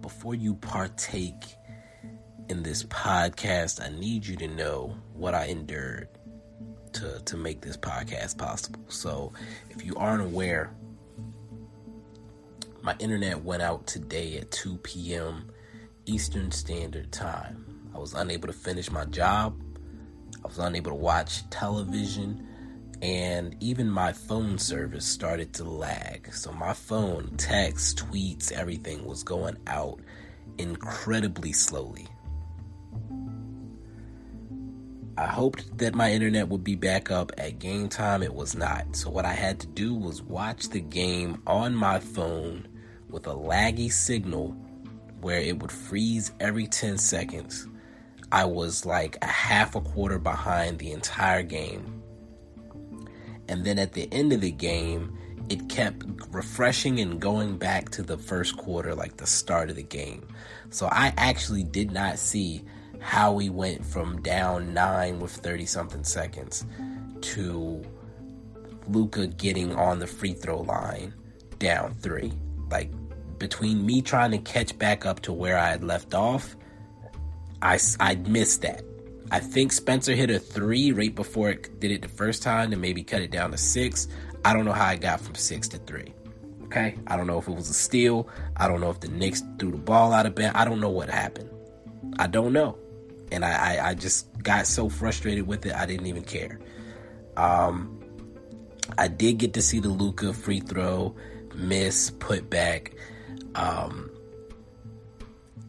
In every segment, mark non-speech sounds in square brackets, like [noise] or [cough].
before you partake in this podcast, I need you to know what I endured to, to make this podcast possible. So, if you aren't aware, my internet went out today at 2 p.m. Eastern Standard Time. I was unable to finish my job, I was unable to watch television, and even my phone service started to lag. So, my phone, texts, tweets, everything was going out incredibly slowly. I hoped that my internet would be back up at game time. It was not. So, what I had to do was watch the game on my phone with a laggy signal where it would freeze every 10 seconds. I was like a half a quarter behind the entire game. And then at the end of the game, it kept refreshing and going back to the first quarter, like the start of the game. So I actually did not see how we went from down nine with 30 something seconds to Luka getting on the free throw line down three. Like between me trying to catch back up to where I had left off, I, I missed that. I think Spencer hit a three right before it did it the first time and maybe cut it down to six. I don't know how I got from six to three. Okay. I don't know if it was a steal. I don't know if the Knicks threw the ball out of bed. I don't know what happened. I don't know and I, I, I just got so frustrated with it I didn't even care. Um, I did get to see the Luka free throw miss put back, um,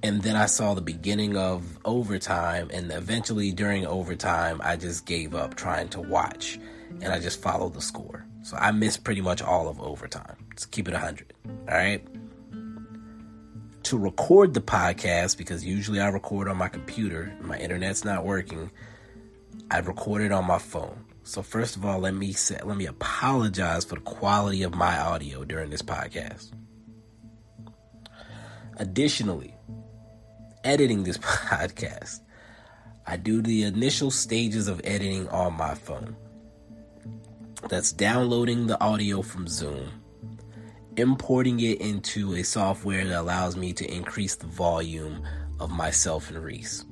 and then I saw the beginning of overtime, and eventually during overtime I just gave up trying to watch, and I just followed the score. So I missed pretty much all of overtime. Let's keep it hundred. All right to record the podcast because usually I record on my computer. My internet's not working. I recorded on my phone. So first of all, let me say, let me apologize for the quality of my audio during this podcast. Additionally, editing this [laughs] podcast, I do the initial stages of editing on my phone. That's downloading the audio from Zoom importing it into a software that allows me to increase the volume of myself and Reese.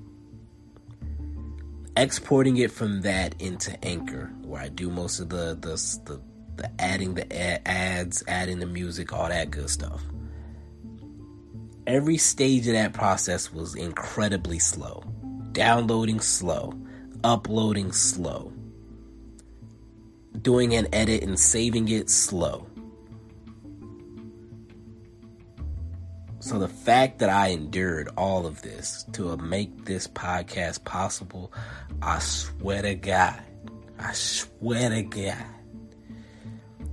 Exporting it from that into Anchor, where I do most of the the the, the adding the ads, adding the music, all that good stuff. Every stage of that process was incredibly slow. Downloading slow, uploading slow, doing an edit and saving it slow So the fact that I endured all of this to make this podcast possible, I swear to God, I swear to God,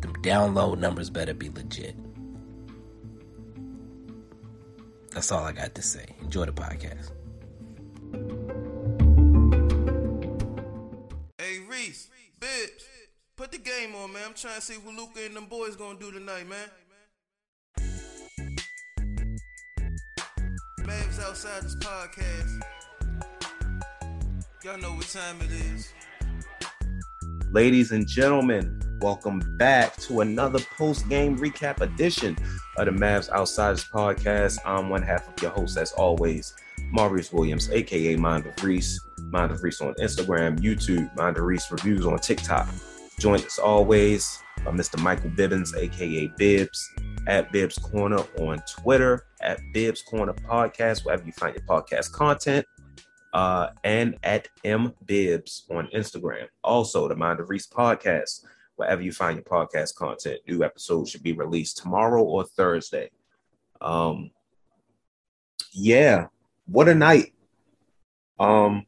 the download numbers better be legit. That's all I got to say. Enjoy the podcast. Hey Reese, Bibbs, put the game on, man. I'm trying to see what Luka and them boys gonna do tonight, man. Mavs outside this podcast. Y'all know what time it is. Ladies and gentlemen, welcome back to another post game recap edition of the Mavs Outsiders podcast. I'm one half of your host, as always, Marius Williams, aka Mind of Reese. Mind of Reese on Instagram, YouTube, Mind of Reese reviews on TikTok. Joined as always by Mr. Michael Bibbins, aka Bibbs, at Bibbs Corner on Twitter, at Bibbs Corner Podcast, wherever you find your podcast content, uh, and at M Bibbs on Instagram. Also, the Mind of Reese podcast, wherever you find your podcast content. New episodes should be released tomorrow or Thursday. Um, yeah, what a night. Um,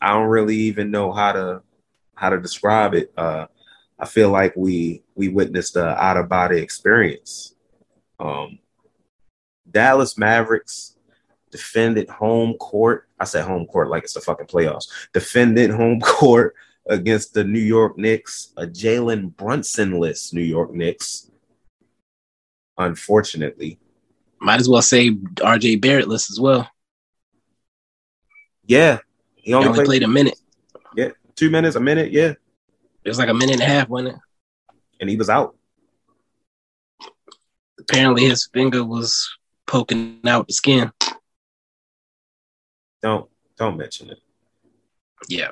I don't really even know how to how to describe it. Uh, I feel like we we witnessed a out of body experience. Um, Dallas Mavericks defended home court. I said home court like it's the fucking playoffs. Defended home [laughs] court against the New York Knicks, a Jalen Brunson-less New York Knicks. Unfortunately, might as well say RJ Barrettless as well. Yeah, he only, he only played, played, a minute. Yeah, two minutes, a minute. Yeah, it was like a minute and a half, wasn't it? And he was out. Apparently, his finger was poking out the skin. Don't don't mention it. Yeah.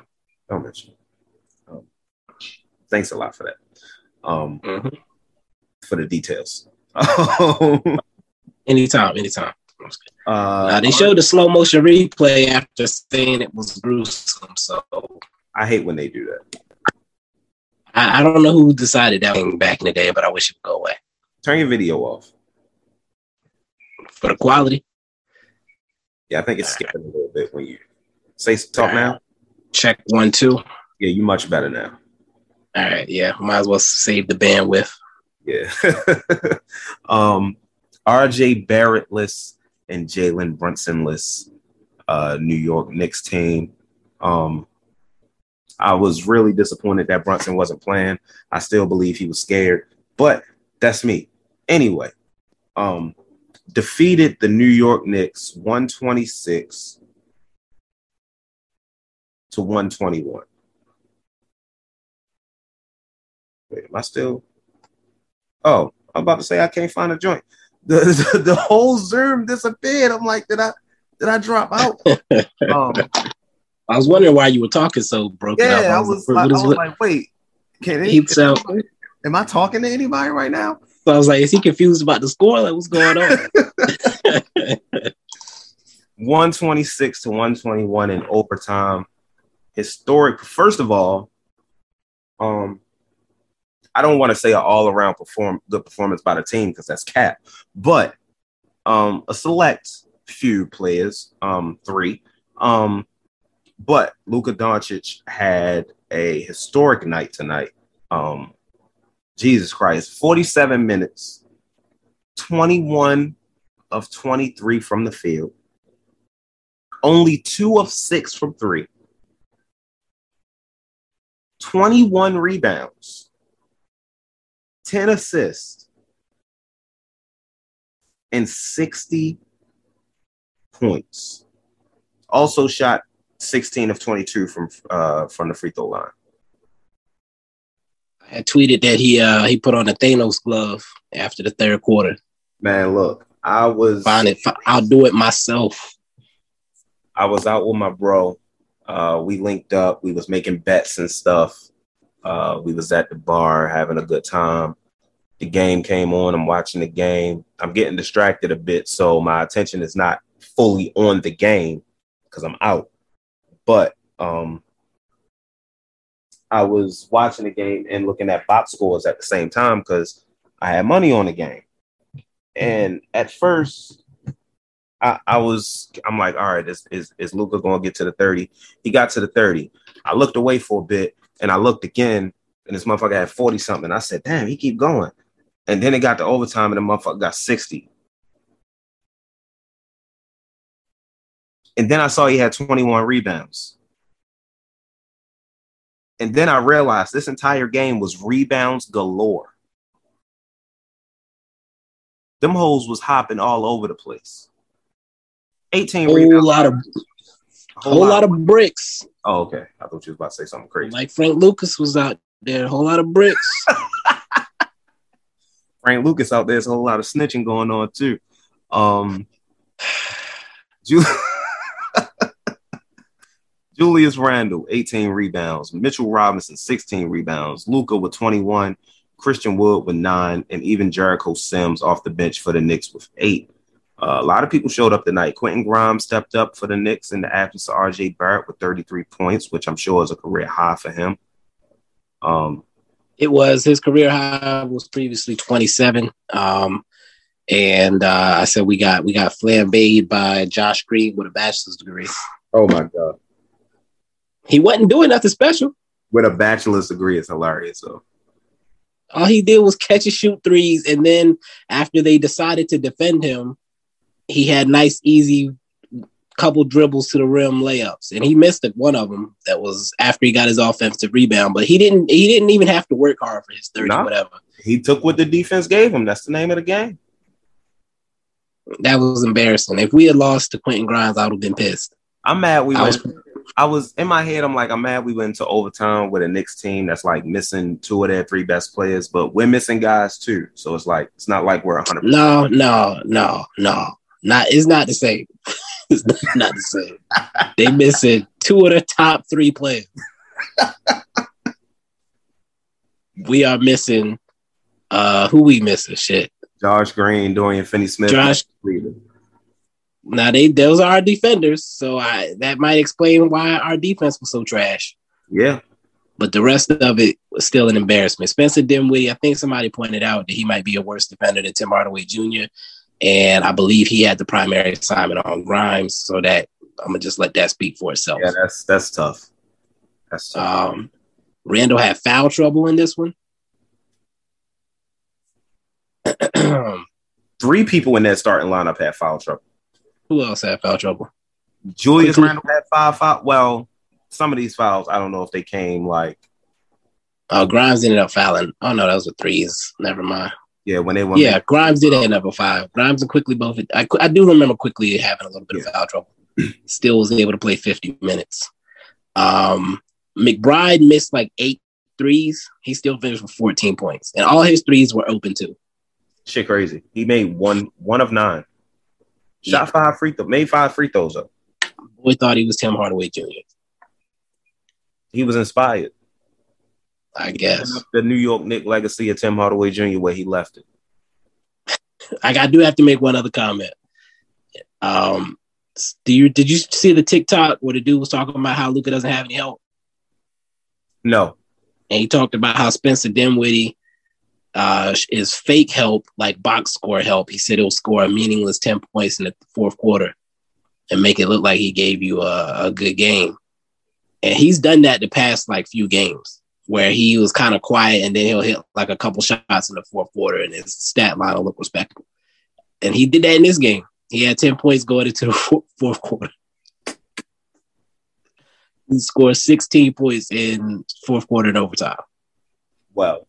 Don't mention it. Thanks a lot for that. Um, Mhm. for the details. [laughs] Anytime, anytime. uh, Now, they showed the slow motion replay after saying it was gruesome. So I hate when they do that. I, I don't know who decided that thing back in the day, but I wish it would go away Turn your video off. for the quality. Yeah, I think it's skipping a little bit when you say talk now. Check one, two. Yeah, you much better now. All right, yeah, might as well save the bandwidth. Yeah. [laughs] um, RJ Barrettless and Jalen Brunsonless, uh, New York Knicks team. Um, I was really disappointed that Brunson wasn't playing. I still believe he was scared, but that's me. Anyway, um, defeated the New York Knicks 126 to 121. Wait, am I still? Oh, I'm about to say I can't find a joint. The, [laughs] the, the whole Zoom disappeared. I'm like, did I did I drop out? [laughs] um, I was wondering why you were talking so broken up. yeah, I was was, like, like, I was what- like, wait, can he it, sound- am I talking to anybody right now? so I was like, is he confused about the score? Like, what's going on? [laughs] 126 to 121 in overtime. Historic. First of all, um, I don't want to say an all-around perform good performance by the team because that's cap, but um, a select few players, um, three. Um, but Luka Doncic had a historic night tonight. Um, Jesus Christ, 47 minutes, 21 of 23 from the field, only two of six from three, 21 rebounds, 10 assists, and 60 points. Also shot 16 of 22 from uh, from the free throw line. I had tweeted that he uh he put on a Thanos glove after the third quarter. Man, look, I was Find it. I'll do it myself. I was out with my bro. Uh, we linked up. We was making bets and stuff. Uh, we was at the bar having a good time. The game came on. I'm watching the game. I'm getting distracted a bit, so my attention is not fully on the game because I'm out. But um, I was watching the game and looking at box scores at the same time because I had money on the game. And at first, I, I was I'm like, all right, is is, is Luka gonna get to the 30? He got to the 30. I looked away for a bit and I looked again, and this motherfucker had 40 something. I said, damn, he keep going. And then it got to overtime, and the motherfucker got 60. And then I saw he had 21 rebounds. And then I realized this entire game was rebounds galore. Them hoes was hopping all over the place. 18 Whole rebounds. lot of whole lot of bricks. Oh, okay. I thought you was about to say something crazy. Like Frank Lucas was out there. A whole lot of bricks. [laughs] Frank Lucas out there's a whole lot of snitching going on too. Um, [sighs] Ju- [laughs] Julius Randle, 18 rebounds. Mitchell Robinson, 16 rebounds. Luka with 21. Christian Wood with nine, and even Jericho Sims off the bench for the Knicks with eight. Uh, a lot of people showed up tonight. Quentin Grimes stepped up for the Knicks in the absence of RJ Barrett with 33 points, which I'm sure is a career high for him. Um, It was his career high was previously 27. Um, and uh, I said we got we got flambéed by Josh Green with a bachelor's degree. oh my God. He wasn't doing nothing special. With a bachelor's degree, it's hilarious. So All he did was catch and shoot threes, and then after they decided to defend him, he had nice, easy couple dribbles to the rim layups, and he missed it, one of them. That was after he got his offensive rebound, but he didn't. He didn't even have to work hard for his thirty, Nah. whatever. he took what the defense gave him. That's the name of the game. That was embarrassing. If we had lost to Quentin Grimes, I would have been pissed. I'm mad we I went. was I was in my head. I'm like, I'm mad we went into overtime with a Knicks team that's like missing two of their three best players, but we're missing guys too. So it's like it's not like we're 100. no, no, no, no. not it's not the same. [laughs] it's [laughs] not, the same. They missing two of the top three players. we are missing. Uh, who we missing? Shit. Josh Green, Dorian Finney-Smith. Josh. Now they those are our defenders, so I that might explain why our defense was so trash. Yeah. But the rest of it was still an embarrassment. Spencer Dinwiddie, I think somebody pointed out that he might be a worse defender than Tim Hardaway Jr. And I believe he had the primary assignment on Grimes, so that I'm gonna just let that speak for itself. Yeah, that's that's tough. That's tough. Um, Randle had foul trouble in this one. [clears throat] Three people in that starting lineup had foul trouble. Who else had foul trouble? Julius Quickley. Randle had five foul. Well, some of these fouls, I don't know if they came like Oh, Grimes ended up fouling. Oh no, those were threes. Never mind. Yeah when they went. Yeah, Grimes did end up with five. Grimes and Quickley both. I, I do remember Quickley having a little bit of foul trouble. [clears throat] Still was able to play 50 minutes. Um, McBride missed like eight threes. He still finished with 14 points, and all his threes were open too. shit crazy. He made one one of nine. Shot five free throw, made five free throws up. Boy thought he was Tim Hardaway Jr. He was inspired. I guess. The New York Knick legacy of Tim Hardaway Jr. where he left it. I, I do have to make one other comment. Um, do you did you see the TikTok where the dude was talking about how Luka doesn't have any help? No. and he talked about how Spencer Dinwiddie uh, is fake help, like box score help. He said he'll score a meaningless 10 points in the fourth quarter and make it look like he gave you a, a good game. And he's done that the past like few games where he was kind of quiet and then he'll hit like a couple shots in the fourth quarter and his stat line will look respectable. And he did that in this game. He had 10 points going into the [laughs] fourth quarter. He scored 16 points in fourth quarter and overtime. Well,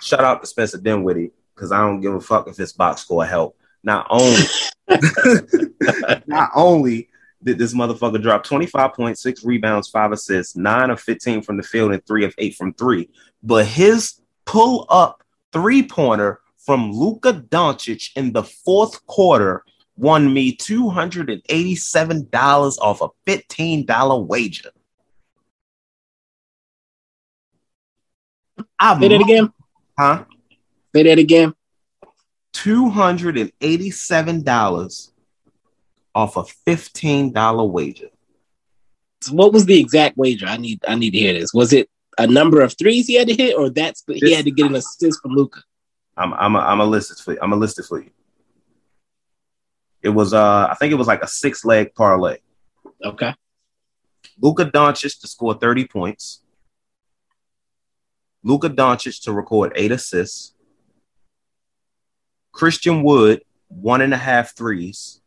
shout out to Spencer Dinwiddie because I don't give a fuck if it's box score help. Not only, [laughs] [laughs] not only did this motherfucker drop 25.6 rebounds, five assists, nine of 15 from the field, and three of eight from three, but his pull up three pointer from Luka Doncic in the fourth quarter won me $287 off a $15 wager. I Say that again. Huh? Say that again. $287 off a $15 wager. So what was the exact wager? I need I need to hear this. Was it a number of threes he had to hit, or that's he had to get an assist from Luka? I'm I'm a, I'm a list it for you. I'm a list it for you. It was uh I think it was like a six leg parlay. Okay. Luka Doncic to score 30 points. Luka Doncic to record eight assists. Christian Wood, one and a half threes.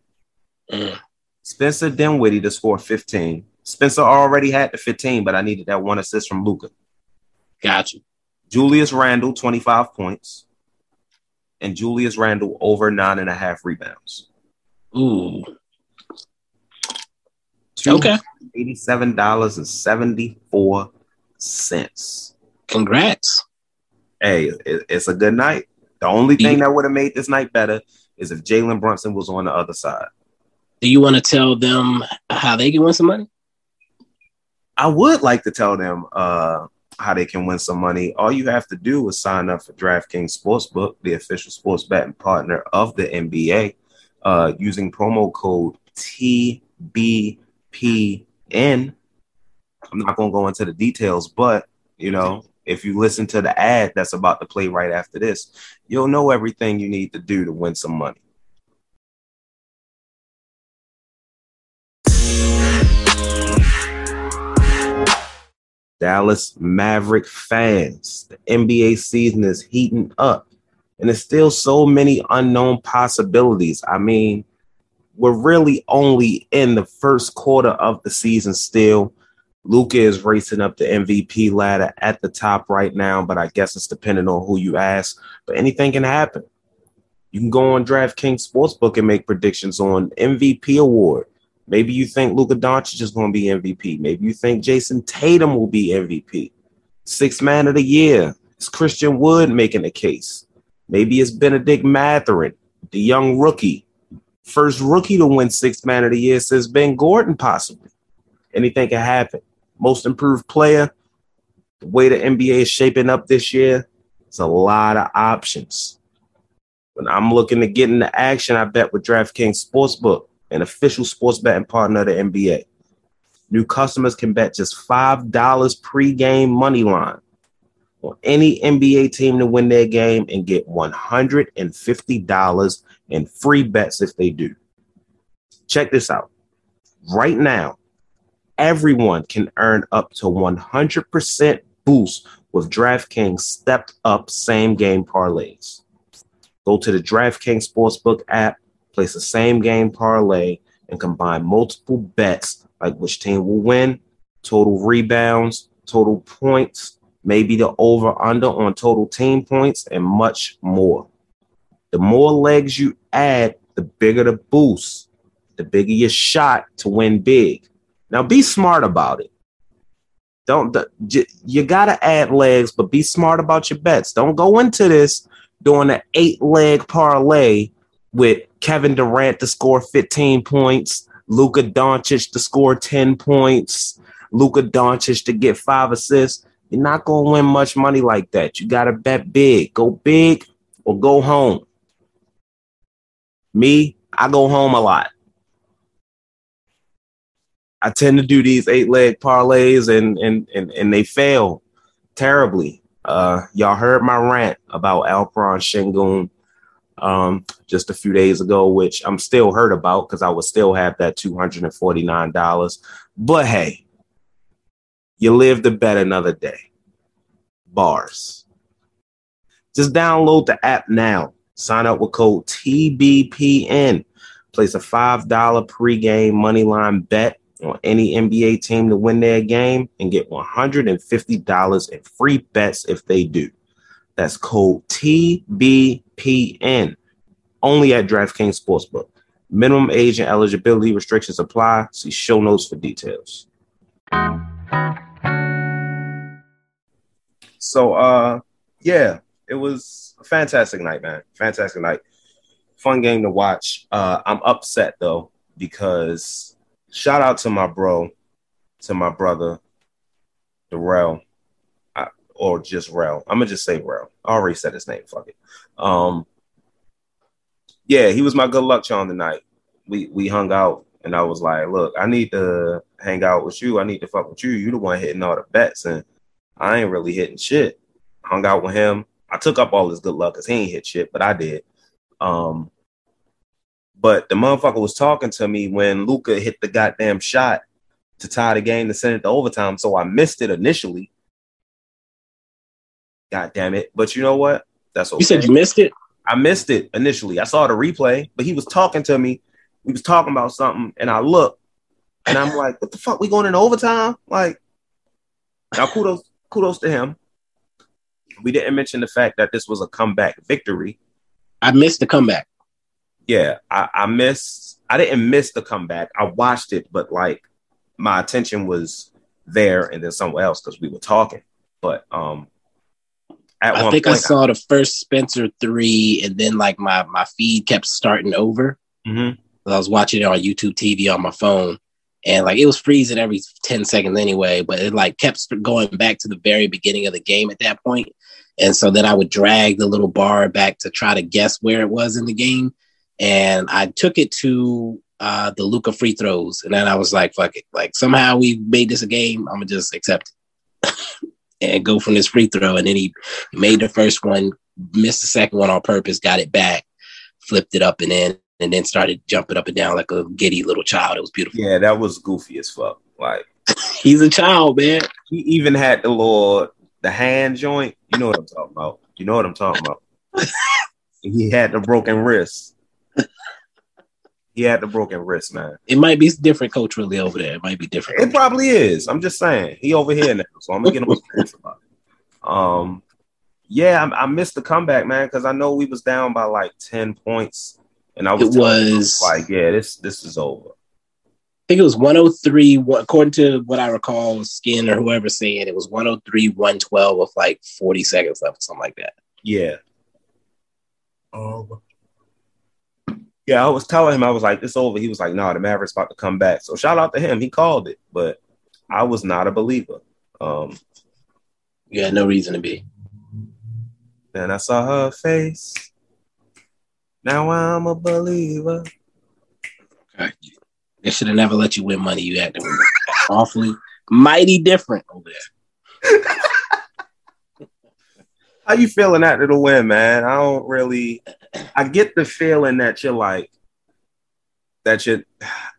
Mm. Spencer Dinwiddie to score 15. Spencer already had the 15, but I needed that one assist from Luka. Got you. Julius Randle, 25 points. And Julius Randle over nine and a half rebounds. Ooh. Okay. $87.74. Congrats. Hey, it- it's a good night. The only thing that would have made this night better is if Jalen Brunson was on the other side. Do you want to tell them how they can win some money? I would like to tell them uh, how they can win some money. All you have to do is sign up for DraftKings Sportsbook, the official sports betting partner of the NBA, uh, using promo code TBPN. I'm not going to go into the details, but you know, if you listen to the ad that's about to play right after this, you'll know everything you need to do to win some money. Dallas Maverick fans. The NBA season is heating up, and there's still so many unknown possibilities. I mean, we're really only in the first quarter of the season still. Luka is racing up the MVP ladder at the top right now, but I guess it's depending on who you ask. But anything can happen. You can go on DraftKings Sportsbook and make predictions on MVP award. Maybe you think Luka Doncic is going to be MVP. Maybe you think Jayson Tatum will be MVP. Sixth man of the year. It's Christian Wood making a case. Maybe it's Bennedict Mathurin, the young rookie. First rookie to win sixth man of the year since Ben Gordon, possibly. Anything can happen. Most improved player. The way the NBA is shaping up this year, it's a lot of options. When I'm looking to get into action, I bet with DraftKings Sportsbook, an official sports betting partner of the NBA. New customers can bet just $5 pregame money line on any NBA team to win their game and get $150 in free bets if they do. Check this out. Right now, everyone can earn up to 100% boost with DraftKings stepped up same game parlays. Go to the DraftKings Sportsbook app, place a same game parlay, and combine multiple bets like which team will win, total rebounds, total points, maybe the over under on total team points, and much more. The more legs you add, the bigger the boost, the bigger your shot to win big. Now be smart about it. Don't you gotta add legs, but be smart about your bets. Don't go into this doing an eight leg parlay with Kevin Durant to score 15 points, Luka Doncic to score 10 points, Luka Doncic to get five assists. You're not going to win much money like that. You got to bet big. Go big or go home. Me, I go home a lot. I tend to do these eight leg parlays and and and, and they fail terribly. Uh, y'all heard my rant about Alperen Sengun um, just a few days ago, which I'm still hurt about because I would still have that $249. But hey, you live to bet another day. Bars. Just download the app now. Sign up with code TBPN. Place a $5 pregame moneyline bet on any NBA team to win their game and get $150 in free bets if they do. That's code TBPN only at DraftKings Sportsbook. Minimum age and eligibility restrictions apply. See show notes for details. So uh yeah, it was a fantastic night, man. Fantastic night. Fun game to watch. Uh I'm upset though because shout out to my bro, to my brother, Darrell or just Rel. I'm gonna just say Rel. I already said his name. Fuck it. Um, yeah, he was my good luck charm tonight. We we hung out, and I was like, look, I need to hang out with you. I need to fuck with you. You the one hitting all the bets, and I ain't really hitting shit. Hung out with him. I took up all his good luck because he ain't hit shit, but I did. Um, but the motherfucker was talking to me when Luka hit the goddamn shot to tie the game to send it to overtime. So I missed it initially. God damn it. But you know what? That's okay. You said you missed it? I missed it initially. I saw the replay, but he was talking to me. He was talking about something, and I looked, and I'm like, "What the fuck? We going in overtime?" Like, now kudos, kudos to him. We didn't mention the fact that this was a comeback victory. I missed the comeback. Yeah, I, I missed. I didn't miss the comeback. I watched it, but like my attention was there and then somewhere else because we were talking. But um, I think I saw the first Spencer three, and then like my my feed kept starting over. Mm-hmm. I was watching it on YouTube TV on my phone, and like it was freezing every ten seconds anyway. But it like kept going back to the very beginning of the game at that point, and so then I would drag the little bar back to try to guess where it was in the game, and I took it to uh, the Luka free throws, and then I was like, "Fuck it!" Like somehow we made this a game. I'm gonna just accept it. [laughs] and go from this free throw. And then he made the first one, missed the second one on purpose, got it back, flipped it up and in, and then started jumping up and down like a giddy little child. It was beautiful. Yeah, that was goofy as fuck. Like [laughs] he's a child, man. He even had the little the hand joint. You know what I'm talking about. You know what I'm talking about. [laughs] he had the broken wrist. He had the broken wrist, man. It might be different culturally over there. It might be different. It probably is. I'm just saying. He over here now, so I'm gonna get him about it. Um, yeah, I, I, missed the comeback, man, because I know we was down by like ten points, and I was, it was like, yeah, this this is over. I think it was 103, according to what I recall, Skin or whoever saying it was 103, 112 with like 40 seconds left, something like that. Yeah. Um, Yeah, I was telling him I was like, "It's over." He was like, "No, nah, the Mavericks about to come back." So shout out to him. He called it, but I was not a believer. Um, you had no reason to be. Then I saw her face. Now I'm a believer. Okay. They should have never let you win money. You acted [laughs] awfully mighty different over there. [laughs] How you feeling after the win, man? I don't really. I get the feeling that you're like that. you're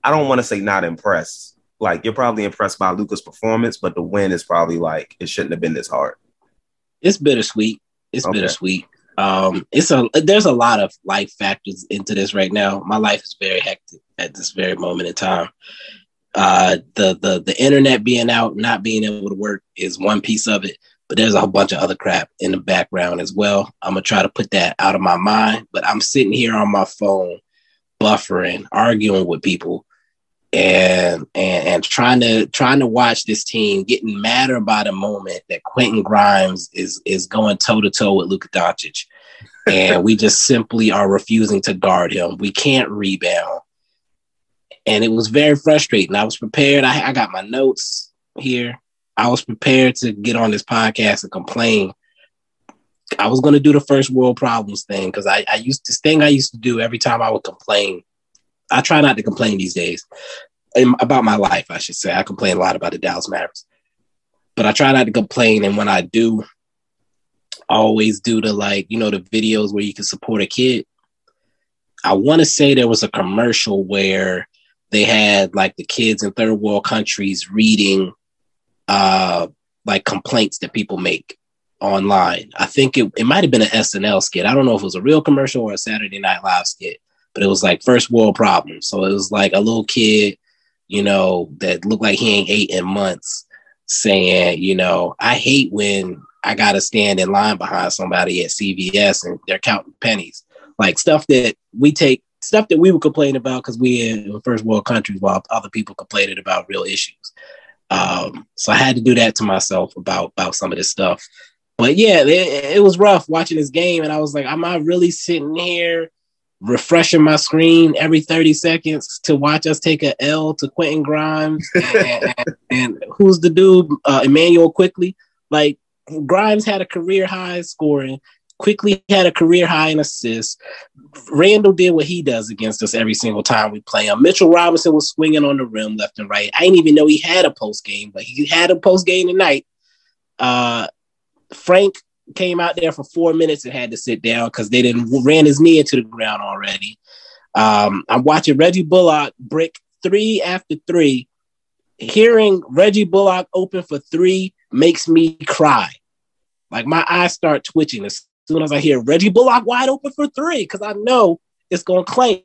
I don't want to say not impressed. Like you're probably impressed by Luka's performance, but the win is probably like it shouldn't have been this hard. It's bittersweet. It's okay. bittersweet. Um, it's a there's a lot of life factors into this right now. My life is very hectic at this very moment in time. Uh, the the the internet being out, not being able to work is one piece of it, but there's a whole bunch of other crap in the background as well. I'm gonna try to put that out of my mind, but I'm sitting here on my phone, buffering, arguing with people, and and and trying to trying to watch this team getting madder by the moment that Quentin Grimes is is going toe to toe with Luka Doncic, [laughs] and we just simply are refusing to guard him. We can't rebound and it was very frustrating. I was prepared. I, I got my notes here. I was prepared to get on this podcast and complain. I was going to do the first world problems thing because I, I used this thing I used to do every time I would complain. I try not to complain these days about my life. I should say I complain a lot about the Dallas Mavericks, but I try not to complain. And when I do, I always do the like you know the videos where you can support a kid. I want to say there was a commercial where they had like the kids in third world countries reading uh like complaints that people make online. I think it, it might have been an SNL skit. I don't know if it was a real commercial or a Saturday Night Live skit, but it was like first world problems. So it was like a little kid, you know, that looked like he ain't ate in months saying, you know, I hate when I got to stand in line behind somebody at CVS and they're counting pennies. Like stuff that we take stuff that we would complain about because we in first world countries while other people complained about real issues. Um, so I had to do that to myself about about some of this stuff. But yeah, it, it was rough watching this game, and I was like, am I really sitting here refreshing my screen every 30 seconds to watch us take a L to Quentin Grimes [laughs] and, and, and who's the dude, uh, Immanuel Quickley? Like Grimes had a career high scoring. Quickley had a career high in assists. Randle did what he does against us every single time we play him. Mitchell Robinson was swinging on the rim left and right. I didn't even know he had a post game, but he had a post game tonight. Uh, Frank came out there for four minutes and had to sit down because they didn't ran his knee into the ground already. Um, I'm watching Reggie Bullock brick three after three. Hearing Reggie Bullock open for three makes me cry. Like my eyes start twitching soon as I hear Reggie Bullock wide open for three, because I know it's going to claim.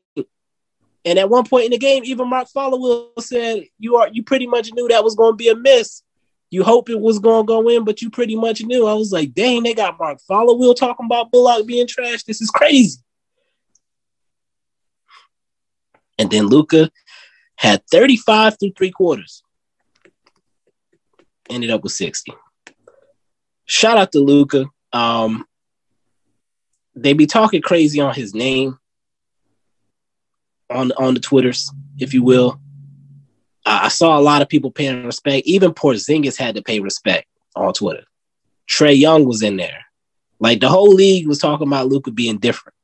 And at one point in the game, even Mark Followill said, "You are you pretty much knew that was going to be a miss. You hope it was going to go in, but you pretty much knew." I was like, "Dang, they got Mark Followill talking about Bullock being trash. This is crazy." And then Luka had 35 through three quarters. Ended up with 60. Shout out to Luka. Um, they be talking crazy on his name on on the twitters, if you will. I saw a lot of people paying respect. Even Porzingis had to pay respect on Twitter. Trae Young was in there. Like the whole league was talking about Luka being different.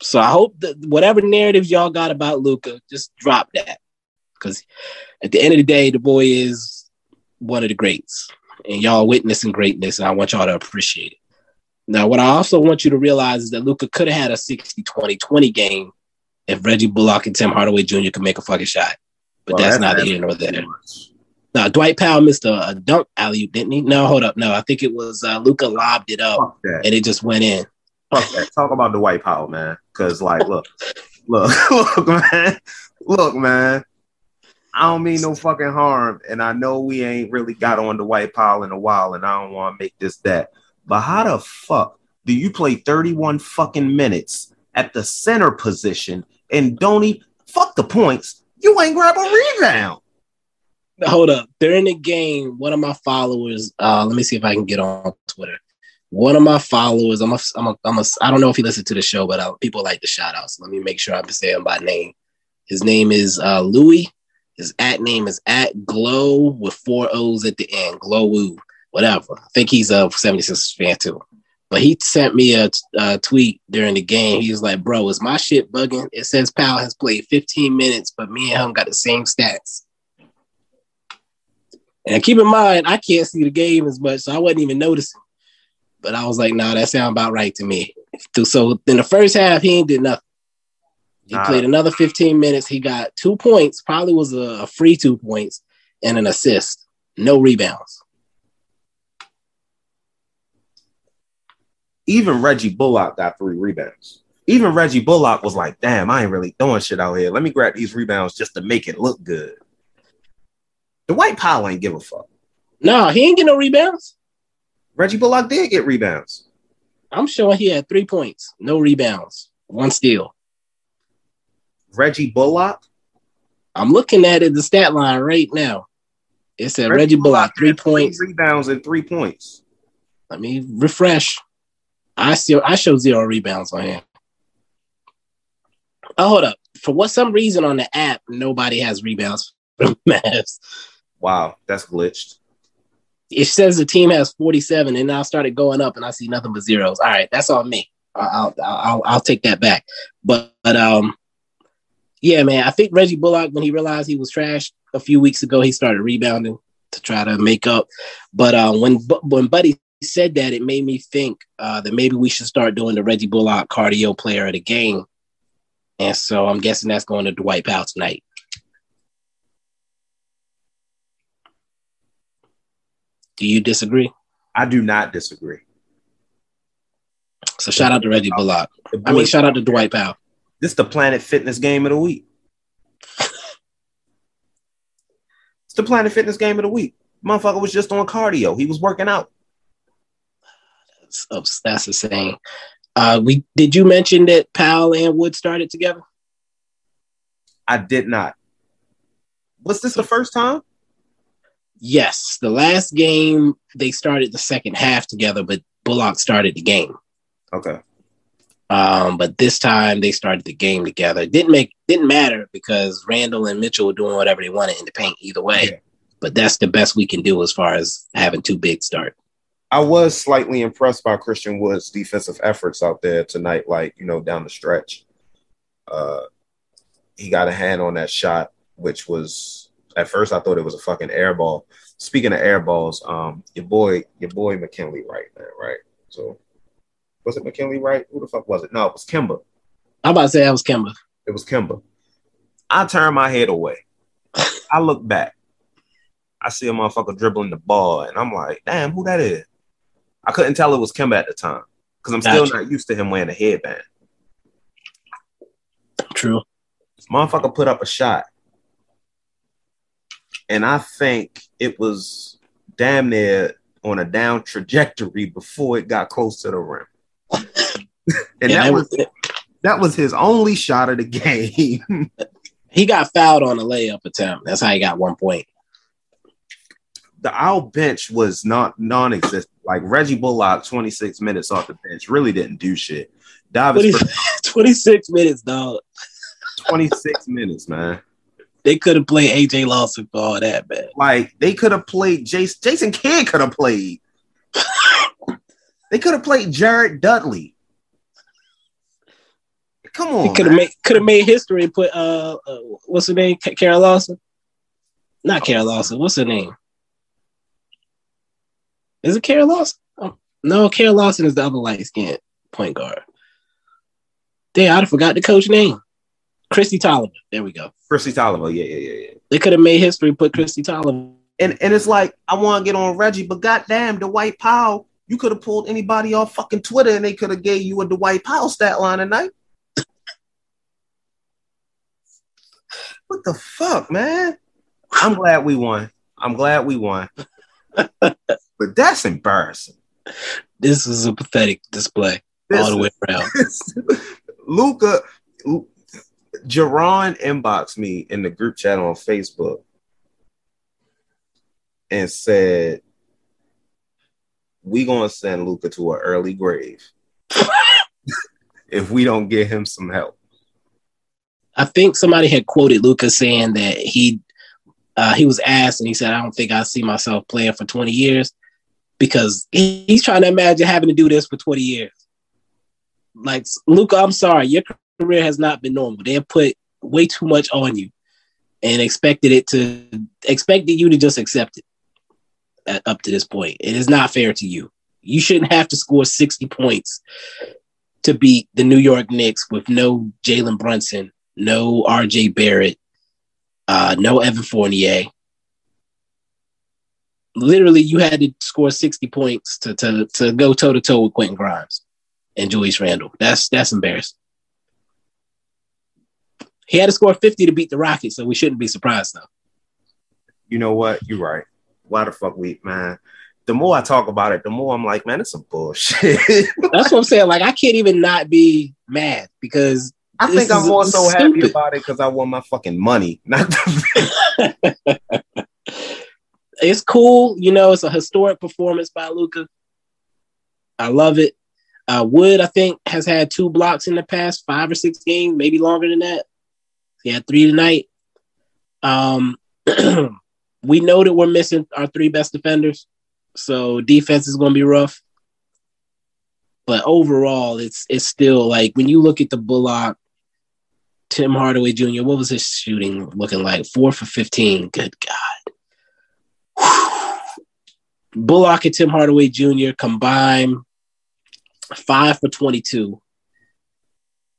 So I hope that whatever narratives y'all got about Luka, just drop that. Because at the end of the day, the boy is one of the greats. And y'all witnessing greatness, and I want y'all to appreciate it. Now, what I also want you to realize is that Luka could have had a 60 20 20 game if Reggie Bullock and Tim Hardaway Jr. could make a fucking shot. But well, that's, that's neither here nor there. Now, Dwight Powell missed a, a dunk alley oop, didn't he? No, hold up. No, I think it was uh, Luka lobbed it up and it just went in. Fuck that. Talk about Dwight Powell, man. Because, like, look, look, [laughs] look, man. Look, man. I don't mean no fucking harm. And I know we ain't really got on the Dwight Powell in a while, and I don't want to make this that. But how the fuck do you play 31 fucking minutes at the center position and don't even fuck the points? You ain't grab a rebound. Hold up. During the game, one of my followers, uh, let me see if I can get on Twitter. one of my followers, I'm a, I'm a, I'm a, I don't know if he listened to the show, but uh, people like the shout outs. So let me make sure I'm saying by name. His name is uh, Louis. His at name is at Glow with four O's at the end. Glow whatever. I think he's a 76 fan too. But he sent me a, a, tweet during the game. He was like, "Bro, is my shit bugging? It says Powell has played 15 minutes, but me and him got the same stats." And keep in mind, I can't see the game as much, so I wasn't even noticing. But I was like, "Nah, that sound about right to me." So in the first half, he ain't did nothing. He nah. played another 15 minutes. He got two points, probably was a, a free two points, and an assist. No rebounds. Even Reggie Bullock got three rebounds. Even Reggie Bullock was like, damn, I ain't really throwing shit out here. Let me grab these rebounds just to make it look good. Dwight Powell ain't give a fuck. No, he ain't get no rebounds. Reggie Bullock did get rebounds. I'm sure he had three points, no rebounds, one steal. Reggie Bullock? I'm looking at it, the stat line right now. It said Reggie, Reggie Bullock, Bullock three points. Three rebounds and three points. Let me refresh. I still I show zero rebounds on him. Oh, hold up. For what some reason on the app, nobody has rebounds [laughs] from Mavs. Wow, that's glitched. It says the team has 47, and I started going up, and I see nothing but zeros. All right, that's on me. I'll I'll I'll, I'll take that back. But, but um, yeah, man, I think Reggie Bullock, when he realized he was trash a few weeks ago, he started rebounding to try to make up. But uh, when when Buddy said that, it made me think uh, that maybe we should start doing the Reggie Bullock cardio player of the game. And so I'm guessing that's going to Dwight Powell tonight. Do you disagree? I do not disagree. So shout out to Reggie Bullock. I mean, shout out to Dwight Powell. This is the Planet Fitness game of the week. [laughs] it's the Planet Fitness game of the week. Motherfucker was just on cardio. He was working out that's the insane. Uh, we did you mention that Powell and Wood started together? I did not. Was this the first time? Yes, the last game they started the second half together, but Bullock started the game. Okay. Um, but this time they started the game together. Didn't make didn't matter because Randle and Mitchell were doing whatever they wanted in the paint either way. Yeah. But that's the best we can do as far as having two big start. I was slightly impressed by Christian Wood's defensive efforts out there tonight, like, you know, down the stretch. Uh, he got a hand on that shot, which was at first I thought it was a fucking air ball. Speaking of air balls, um, your boy, your boy McKinley Wright, man, right? So was it McKinley Wright? Who the fuck was it? No, it was Kemba. I'm about to say that was Kemba. It was Kemba. I turned my head away. I look back. I see a motherfucker dribbling the ball, and I'm like, damn, who that is? I couldn't tell it was Kemba at the time because I'm still not used to him wearing a headband. True. This motherfucker put up a shot, and I think it was damn near on a down trajectory before it got close to the rim. [laughs] and yeah, that was that was his only shot of the [laughs] game. he got fouled on a layup attempt. That's how he got one point the our bench was not non-existent. Like Reggie Bullock, 26 minutes off the bench, really didn't do shit. Davis 20, [laughs] 26 minutes, dog. 26 [laughs] minutes, man. They could have played AJ Lawson for all that, man. Like they could have played Jason Jason Kidd could have played. they could have played Jared Dudley. Come on. Could have made could have made history and put uh, uh what's her name? Carol Lawson? Not Carol Lawson. What's her name? Is it Kara Lawson? Oh, no, Kara Lawson is the other light skinned point guard. Damn, I'd have forgot the coach name. Kristi Toliver. There we go. Kristi Toliver. Yeah, yeah, yeah, yeah. They could have made history, put Kristi Toliver. And and it's like I want to get on Reggie, but goddamn, Dwight Powell. You could have pulled anybody off fucking Twitter, and they could have gave you a Dwight Powell stat line tonight. what the fuck, man? I'm glad we won. I'm glad we won. [laughs] but that's embarrassing. This is a pathetic display this all the way around. [laughs] Luka, Jerron inboxed me in the group chat on Facebook and said, we gonna send Luka to an early grave [laughs] if we don't get him some help. I think somebody had quoted Luka saying that he uh, he was asked and he said, "I don't think I see myself playing for 20 years because he, he's trying to imagine having to do this for 20 years." Like Luka, I'm sorry, your career has not been normal. They have put way too much on you and expected it to expected you to just accept it up to this point. It is not fair to you. You shouldn't have to score 60 points to beat the New York Knicks with no Jalen Brunson, no RJ Barrett, uh, no Evan Fournier. Literally, you had to score 60 points to, to, to go toe to toe with Quentin Grimes and Julius Randle. That's that's embarrassing. He had to score 50 to beat the Rockets, so we shouldn't be surprised though. You know what? You're right. Why the fuck we man? The more I talk about it, the more I'm like, man, it's some bullshit. [laughs] That's what I'm saying. Like, I can't even not be mad because I think I'm more so happy about it because I won my fucking money. Not the [laughs] it's cool. You know, it's a historic performance by Luka. I love it. Uh, Wood, I think, has had two blocks in the past five or six games, maybe longer than that. He had three tonight. Um, [clears throat] we know that we're missing our three best defenders, so defense is going to be rough. But overall, it's it's still like when you look at the Bullock, Tim Hardaway Jr. What was his shooting looking like? Four for fifteen. Good God. [sighs] Bullock and Tim Hardaway Jr. combined five for 22.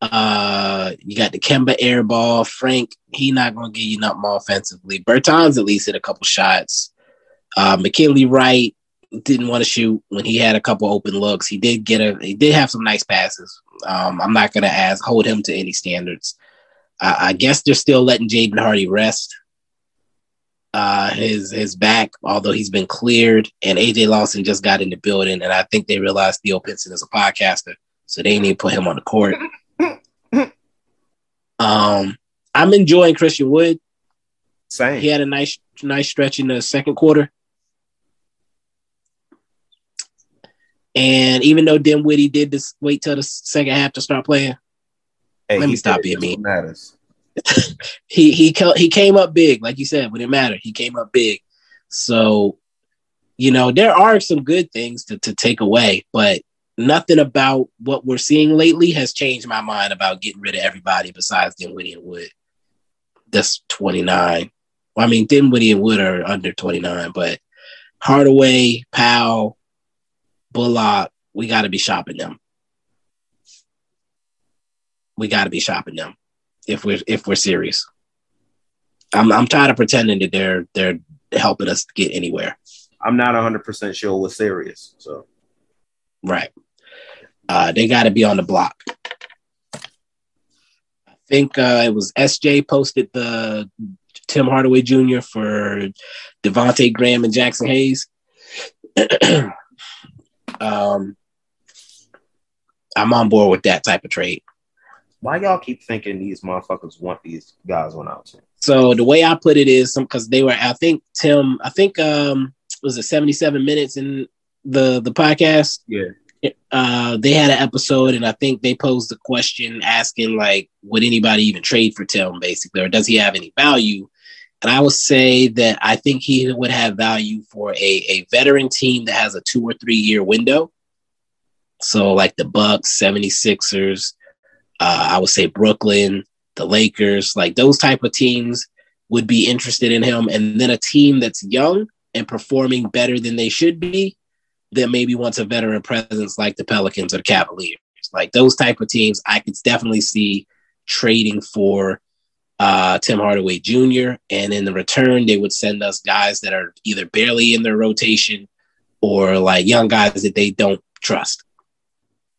Uh, you got the Kemba air ball. Frank, he not gonna give you nothing offensively. Bertans at least hit a couple shots. Uh, McKinley Wright didn't want to shoot when he had a couple open looks. He did get a he did have some nice passes. Um, I'm not gonna ask hold him to any standards. I, I guess they're still letting Jaden Hardy rest uh, his his back, although he's been cleared. And AJ Lawson just got in the building, and I think they realized Theo Pinson is a podcaster, so they need to put him on the court. [laughs] um, I'm enjoying Christian Wood. same. He had a nice nice stretch in the second quarter. And even though Dinwiddie did this wait till the second half to start playing, Hey, let me stop being mean. Matters. [laughs] he he he came up big, like you said, it mattered. He came up big. So, you know, there are some good things to, to take away, but nothing about what we're seeing lately has changed my mind about getting rid of everybody besides Dinwiddie and Wood. That's 29. Well, I mean, Dinwiddie and Wood are under 29, but Hardaway, Powell, Bullock, we got to be shopping them. We got to be shopping them if we're if we're serious. I'm I'm tired of pretending that they're they're helping us get anywhere. I'm not 100 percent sure we're serious. So Right. Uh, they got to be on the block. I think uh, it was SJ posted the Tim Hardaway Jr. for Devonte Graham and Jaxson Hayes. [clears throat] um, I'm on board with that type of trade. Why y'all keep thinking these motherfuckers want these guys on out? So the way I put it is some because they were, I think Tim, I think um was it 77 minutes in the the podcast. Yeah. Uh they had an episode and I think they posed the question asking like, would anybody even trade for Tim basically, or does he have any value? And I would say that I think he would have value for a, a veteran team that has a two or three year window. So like the Bucks, 76ers, uh, I would say Brooklyn, the Lakers, like those type of teams would be interested in him. And then a team that's young and performing better than they should be, that maybe wants a veteran presence like the Pelicans or the Cavaliers. Like those type of teams, I could definitely see trading for uh, Tim Hardaway Jr. And in the return, they would send us guys that are either barely in their rotation or like young guys that they don't trust.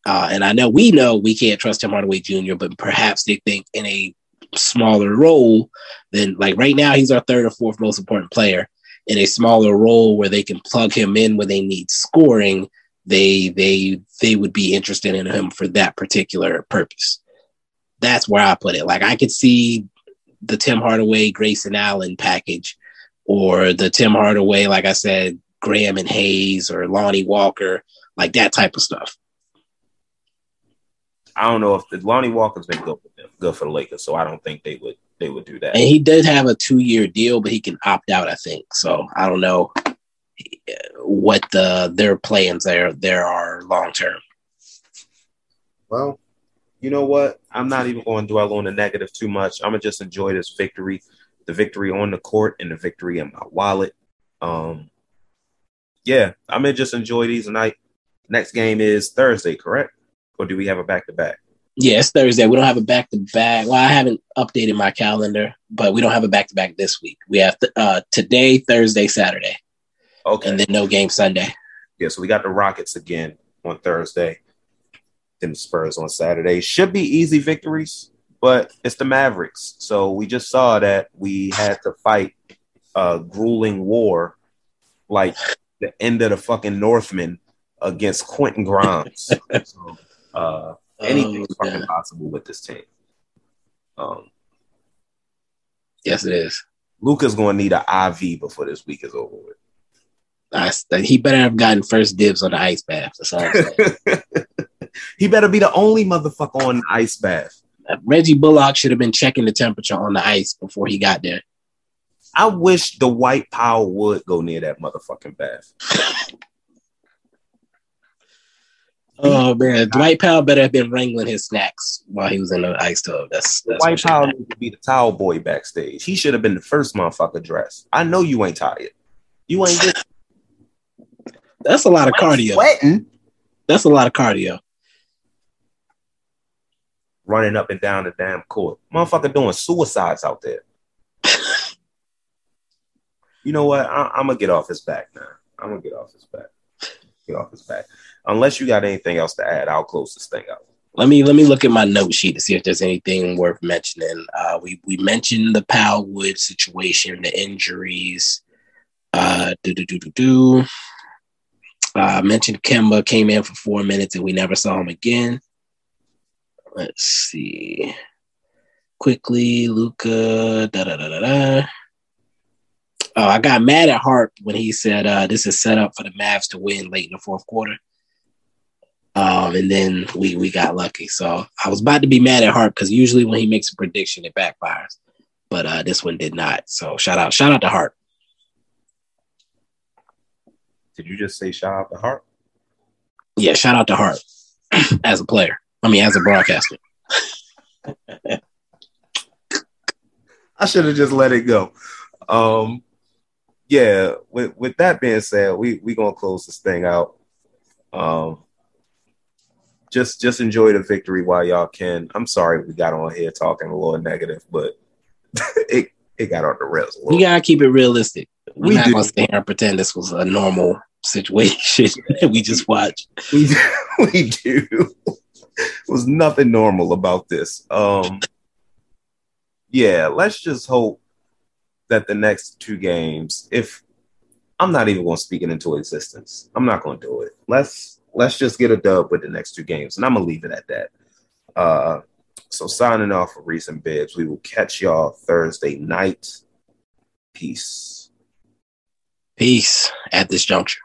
Uh, and I know we know we can't trust Tim Hardaway Jr., but perhaps they think in a smaller role than like right now, he's our third or fourth most important player. In a smaller role where they can plug him in when they need scoring, they they they would be interested in him for that particular purpose. That's where I put it. Like I could see the Tim Hardaway, Grayson Allen package, or the Tim Hardaway, like I said, Graham and Hayes or Lonnie Walker, like that type of stuff. I don't know if the Lonnie Walker's been good with them, good for the Lakers, so I don't think they would they would do that. And he did have a two year deal, but he can opt out, I think. So I don't know what the their plans there there are long term. Well, you know what? I'm not even going to dwell on the negative too much. I'm gonna just enjoy this victory, the victory on the court and the victory in my wallet. Um, yeah, I'm gonna just enjoy these tonight. Next game is Thursday, correct? Or do we have a back to back? Yeah, Thursday. We don't have a back to back. Well, I haven't updated my calendar, but we don't have a back to back this week. We have uh, today, Thursday, Saturday. Okay. And then no game Sunday. Yeah, so we got the Rockets again on Thursday. Then the Spurs on Saturday. Should be easy victories, but it's the Mavericks. So we just saw that we had to fight a grueling war like the end of the fucking Northmen against Quentin Grimes. so, [laughs] uh, anything's oh, fucking possible with this team. Um, yes, it is. Luka's going to need an IV before this week is over with. I, he better have gotten first dibs on the ice bath. That's all I'm saying. [laughs] he better be the only motherfucker on the ice bath. Reggie Bullock should have been checking the temperature on the ice before he got there. I wish the white power would go near that motherfucking bath. [laughs] oh man, Dwight Powell better have been wrangling his snacks while he was in the ice tub. That's, that's Dwight Powell needs to be the towel boy backstage. He should have been the first motherfucker dressed. I know you ain't tired. You ain't just that's a lot of cardio. Sweating. That's a lot of cardio. Running up and down the damn court. Motherfucker doing suicides out there. [laughs] you know what? I, am gonna get off his back now. I'm gonna get off his back. Get off his back. Unless you got anything else to add, I'll close this thing out. Let me let me look at my note sheet to see if there's anything worth mentioning. Uh, we we mentioned the Powell Wood situation, the injuries. Uh, do do do do do. Uh, mentioned Kemba came in for four minutes and we never saw him again. Let's see. Quickley, Luka. Da da da da da. Oh, I got mad at Hart when he said uh, this is set up for the Mavs to win late in the fourth quarter. Um, and then we we got lucky. So I was about to be mad at Hart because usually when he makes a prediction, it backfires. But uh, this one did not. So shout out, shout out to Hart. Did you just say shout out to Hart? Yeah, shout out to Hart [clears throat] as a player. I mean, as a broadcaster. [laughs] I should have just let it go. Um, yeah. With with that being said, we we gonna close this thing out. Um, just just enjoy the victory while y'all can. I'm sorry we got on here talking a little negative, but [laughs] it it got on the rails. We gotta keep it realistic. We're we not do. gonna stay here and pretend this was a normal situation [laughs] that we just watched. We we do. [laughs] was nothing normal about this. Um yeah, let's just hope that the next two games, if I'm not even gonna speak it into existence. I'm not gonna do it. Let's let's just get a dub with the next two games, and I'm gonna leave it at that. Uh so signing off for recent bibs. We will catch y'all Thursday night. Peace. Peace at this juncture.